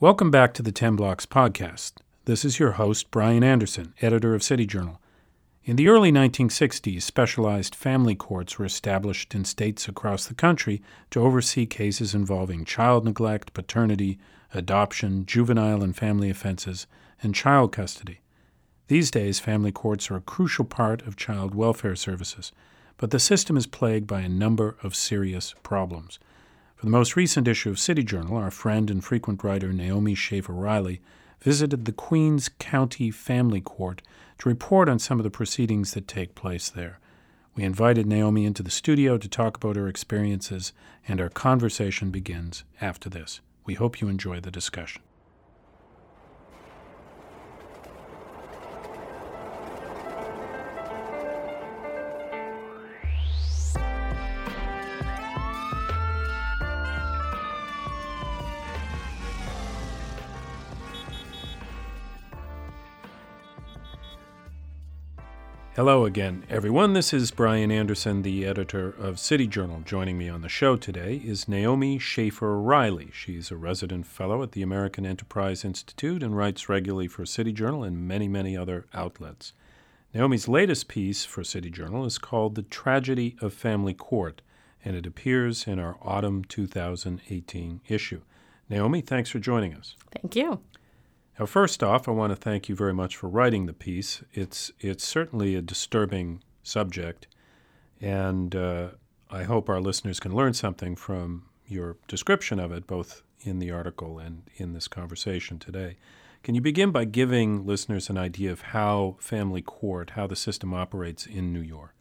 Welcome back to the 10 Blocks podcast. This is your host, Brian Anderson, editor of City Journal. In the early 1960s, specialized family courts were established in states across the country to oversee cases involving child neglect, paternity, adoption, juvenile and family offenses, and child custody. These days, family courts are a crucial part of child welfare services, but the system is plagued by a number of serious problems. For the most recent issue of City Journal, our friend and frequent writer Naomi Schaefer Riley visited the Queens County Family Court to report on some of the proceedings that take place there. We invited Naomi into the studio to talk about her experiences, and our conversation begins after this. We hope you enjoy the discussion. Hello again, everyone. This is Brian Anderson, the editor of City Journal. Joining me on the show today is Naomi Schaefer Riley. She's a resident fellow at the American Enterprise Institute and writes regularly for City Journal and many, many other outlets. Naomi's latest piece for City Journal is called The Tragedy of Family Court, and it appears in our autumn 2018 issue. Naomi, thanks for joining us. Thank you. Now, first off, I want to thank you very much for writing the piece. It's it's certainly a disturbing subject, and uh, I hope our listeners can learn something from your description of it, both in the article and in this conversation today. Can you begin by giving listeners an idea of how family court, how the system operates in New York?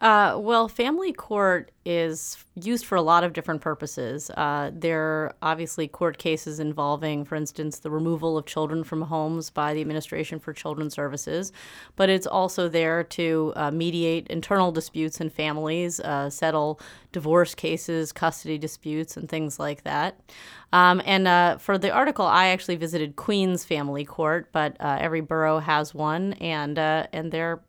Uh, well, family court is used for a lot of different purposes. Uh, there are obviously court cases involving, for instance, the removal of children from homes by the Administration for Children's Services, but it's also there to uh, mediate internal disputes in families, uh, settle divorce cases, custody disputes, and things like that. Um, and uh, for the article, I actually visited Queens Family Court, but uh, every borough has one, and and they're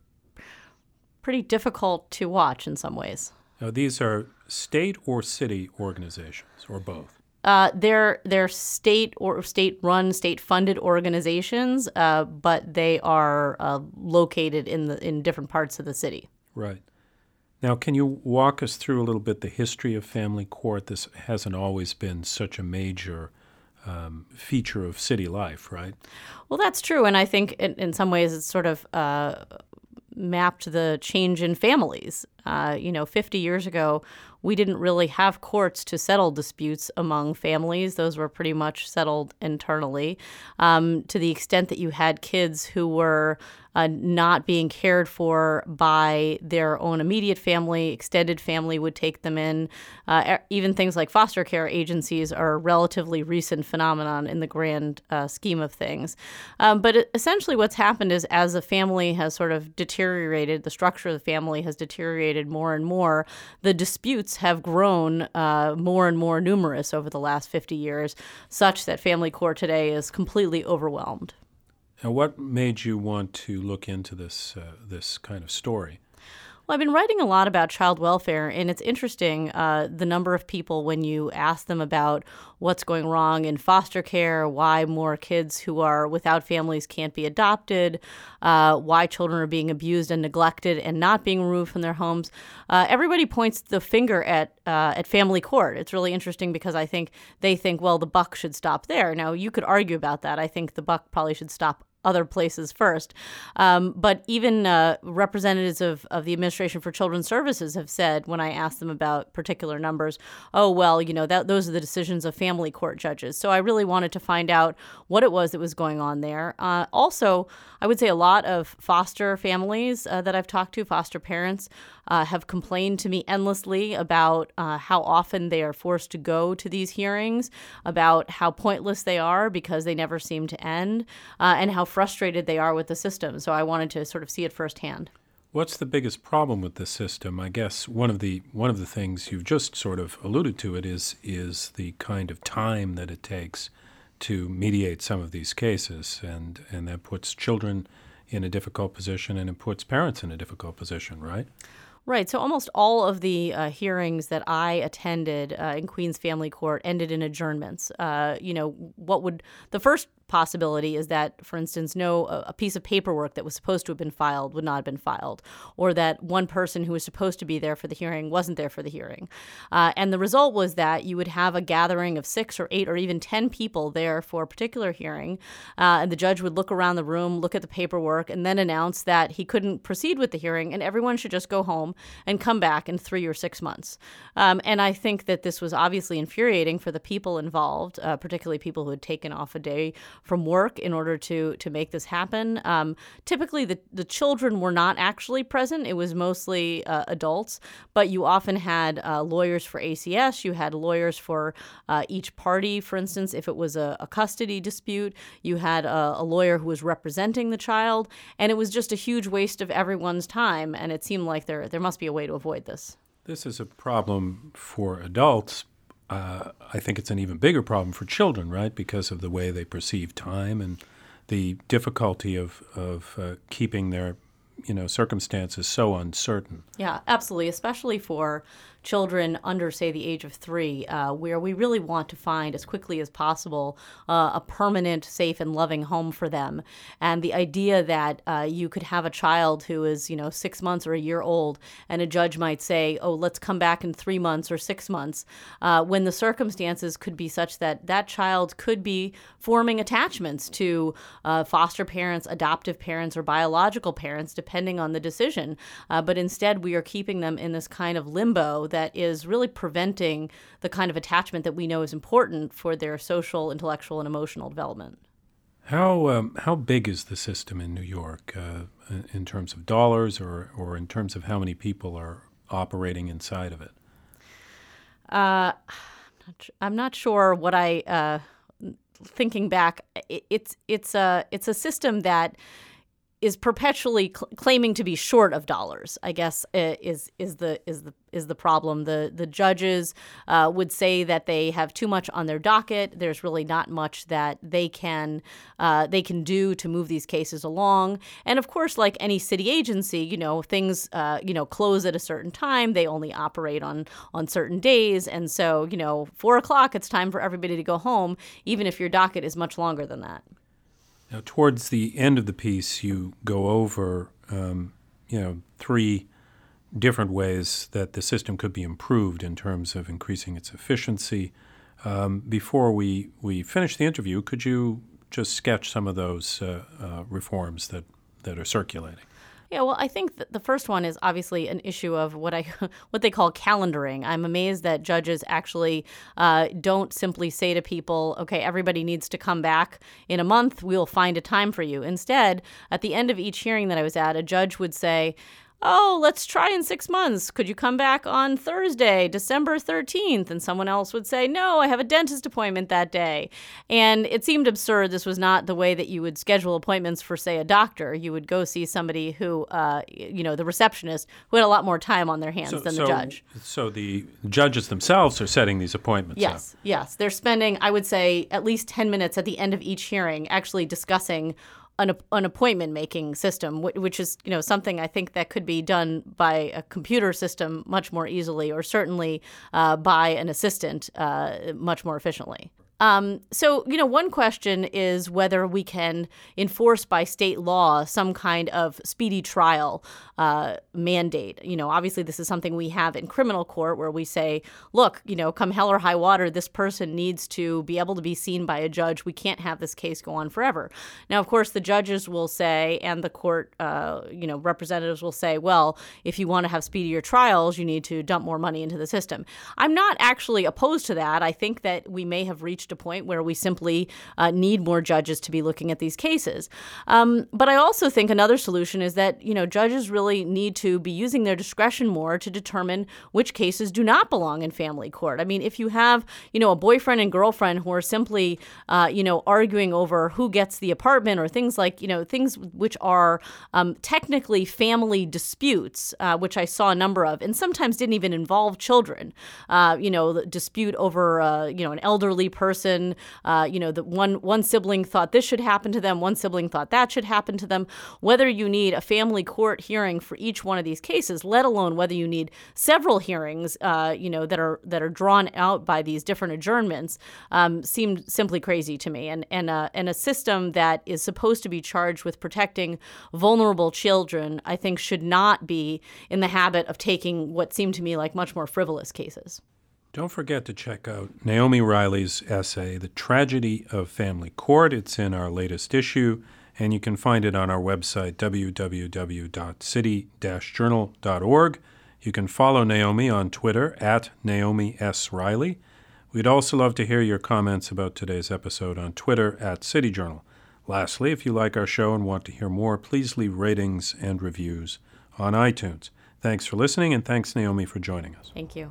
pretty difficult to watch in some ways. Now, these are state or city organizations, or both. Uh, they're they're state or state run, state funded organizations, uh, but they are uh, located in the in different parts of the city. Right. Now, can you walk us through a little bit the history of family court? This hasn't always been such a major um, feature of city life, right? Well, that's true, and I think in, in some ways it's sort of uh, mapped the change in families. Uh, you know, 50 years ago, we didn't really have courts to settle disputes among families. Those were pretty much settled internally. Um, to the extent that you had kids who were uh, not being cared for by their own immediate family, extended family would take them in. Uh, even things like foster care agencies are a relatively recent phenomenon in the grand uh, scheme of things. Um, but essentially, what's happened is as a family has sort of deteriorated, the structure of the family has deteriorated more and more, the disputes have grown uh, more and more numerous over the last 50 years, such that family court today is completely overwhelmed. Now, what made you want to look into this uh, this kind of story? Well, I've been writing a lot about child welfare, and it's interesting uh, the number of people when you ask them about what's going wrong in foster care, why more kids who are without families can't be adopted, uh, why children are being abused and neglected and not being removed from their homes. Uh, everybody points the finger at uh, at family court. It's really interesting because I think they think, well, the buck should stop there. Now, you could argue about that. I think the buck probably should stop other places first. Um, but even uh, representatives of, of the Administration for Children's Services have said, when I asked them about particular numbers, oh, well, you know, that those are the decisions of family court judges. So I really wanted to find out what it was that was going on there. Uh, also, I would say a lot of foster families uh, that I've talked to, foster parents, uh, have complained to me endlessly about uh, how often they are forced to go to these hearings, about how pointless they are because they never seem to end, uh, and how frustrated they are with the system. So I wanted to sort of see it firsthand. What's the biggest problem with the system? I guess one of the one of the things you've just sort of alluded to it is is the kind of time that it takes to mediate some of these cases, and and that puts children in a difficult position and it puts parents in a difficult position, right? Right. So almost all of the uh, hearings that I attended uh, in Queens Family Court ended in adjournments. Uh, you know, what would the first possibility is that, for instance, no a piece of paperwork that was supposed to have been filed would not have been filed, or that one person who was supposed to be there for the hearing wasn't there for the hearing. Uh, and the result was that you would have a gathering of six or eight or even ten people there for a particular hearing, uh, and the judge would look around the room, look at the paperwork, and then announce that he couldn't proceed with the hearing, and everyone should just go home and come back in three or six months. Um, and I think that this was obviously infuriating for the people involved, uh, particularly people who had taken off a day from work in order to to make this happen. Um, typically, the the children were not actually present; it was mostly uh, adults. But you often had uh, lawyers for ACS. You had lawyers for uh, each party. For instance, if it was a, a custody dispute, you had a, a lawyer who was representing the child, and it was just a huge waste of everyone's time. And it seemed like there there must be a way to avoid this. This is a problem for adults, uh, I think it's an even bigger problem for children, right? Because of the way they perceive time and the difficulty of of uh, keeping their you know circumstances so uncertain. Yeah, absolutely, especially for children under, say, the age of three, uh, where we really want to find as quickly as possible uh, a permanent, safe, and loving home for them. And the idea that uh, you could have a child who is, you know, six months or a year old, and a judge might say, "Oh, let's come back in three months or six months," uh, when the circumstances could be such that that child could be forming attachments to uh, foster parents, adoptive parents, or biological parents, depending on the decision. Uh, but instead, we are keeping them in this kind of limbo that is really preventing the kind of attachment that we know is important for their social, intellectual, and emotional development. How um, how big is the system in New York uh, in terms of dollars, or or in terms of how many people are operating inside of it? Uh, I'm not sure what I. Uh, thinking back, it's it's a it's a system that is perpetually cl- claiming to be short of dollars. I guess uh, is is the is the is the problem. The the judges uh, would say that they have too much on their docket. There's really not much that they can uh, they can do to move these cases along. And of course, like any city agency, you know things uh, you know close at a certain time. They only operate on on certain days, and so you know four o'clock, it's time for everybody to go home, even if your docket is much longer than that. Now, towards the end of the piece, you go over, um, you know, three different ways that the system could be improved in terms of increasing its efficiency. Um, before we, we finish the interview, could you just sketch some of those uh, uh, reforms that, that are circulating? Yeah, well, I think the first one is obviously an issue of what I what they call calendaring. I'm amazed that judges actually uh, don't simply say to people, "Okay, everybody needs to come back in a month. We'll find a time for you." Instead, at the end of each hearing that I was at, a judge would say, oh, let's try in six months. Could you come back on Thursday, December 13th? And someone else would say, no, I have a dentist appointment that day. And it seemed absurd. This was not the way that you would schedule appointments for, say, a doctor. You would go see somebody who, uh, you know, the receptionist who had a lot more time on their hands so, than so, the judge. So the judges themselves are setting these appointments Yes, up. yes. They're spending, I would say, at least 10 minutes at the end of each hearing actually discussing an, an appointment making system, which is you know something I think that could be done by a computer system much more easily, or certainly uh, by an assistant uh, much more efficiently. Um, so, you know, one question is whether we can enforce by state law some kind of speedy trial uh, mandate. You know, obviously, this is something we have in criminal court where we say, look, you know, come hell or high water, this person needs to be able to be seen by a judge. We can't have this case go on forever. Now, of course, the judges will say, and the court, uh, you know, representatives will say, well, if you want to have speedier trials, you need to dump more money into the system. I'm not actually opposed to that. I think that we may have reached a point where we simply uh, need more judges to be looking at these cases. Um, but I also think another solution is that you know judges really need to be using their discretion more to determine which cases do not belong in family court. I mean, if you have you know a boyfriend and girlfriend who are simply uh, you know arguing over who gets the apartment or things like you know things which are um, technically family disputes, uh, which I saw a number of, and sometimes didn't even involve children. Uh, you know, the dispute over uh, you know an elderly person. Uh, you know, the one one sibling thought this should happen to them, one sibling thought that should happen to them. Whether you need a family court hearing for each one of these cases, let alone whether you need several hearings, uh, you know, that are that are drawn out by these different adjournments, um, seemed simply crazy to me. And and uh, and a system that is supposed to be charged with protecting vulnerable children, I think, should not be in the habit of taking what seemed to me like much more frivolous cases. Don't forget to check out Naomi Riley's essay, The Tragedy of Family Court. It's in our latest issue, and you can find it on our website, www.city journal.org. You can follow Naomi on Twitter at Naomi S. Riley. We'd also love to hear your comments about today's episode on Twitter at City Journal. Lastly, if you like our show and want to hear more, please leave ratings and reviews on iTunes. Thanks for listening, and thanks, Naomi, for joining us. Thank you.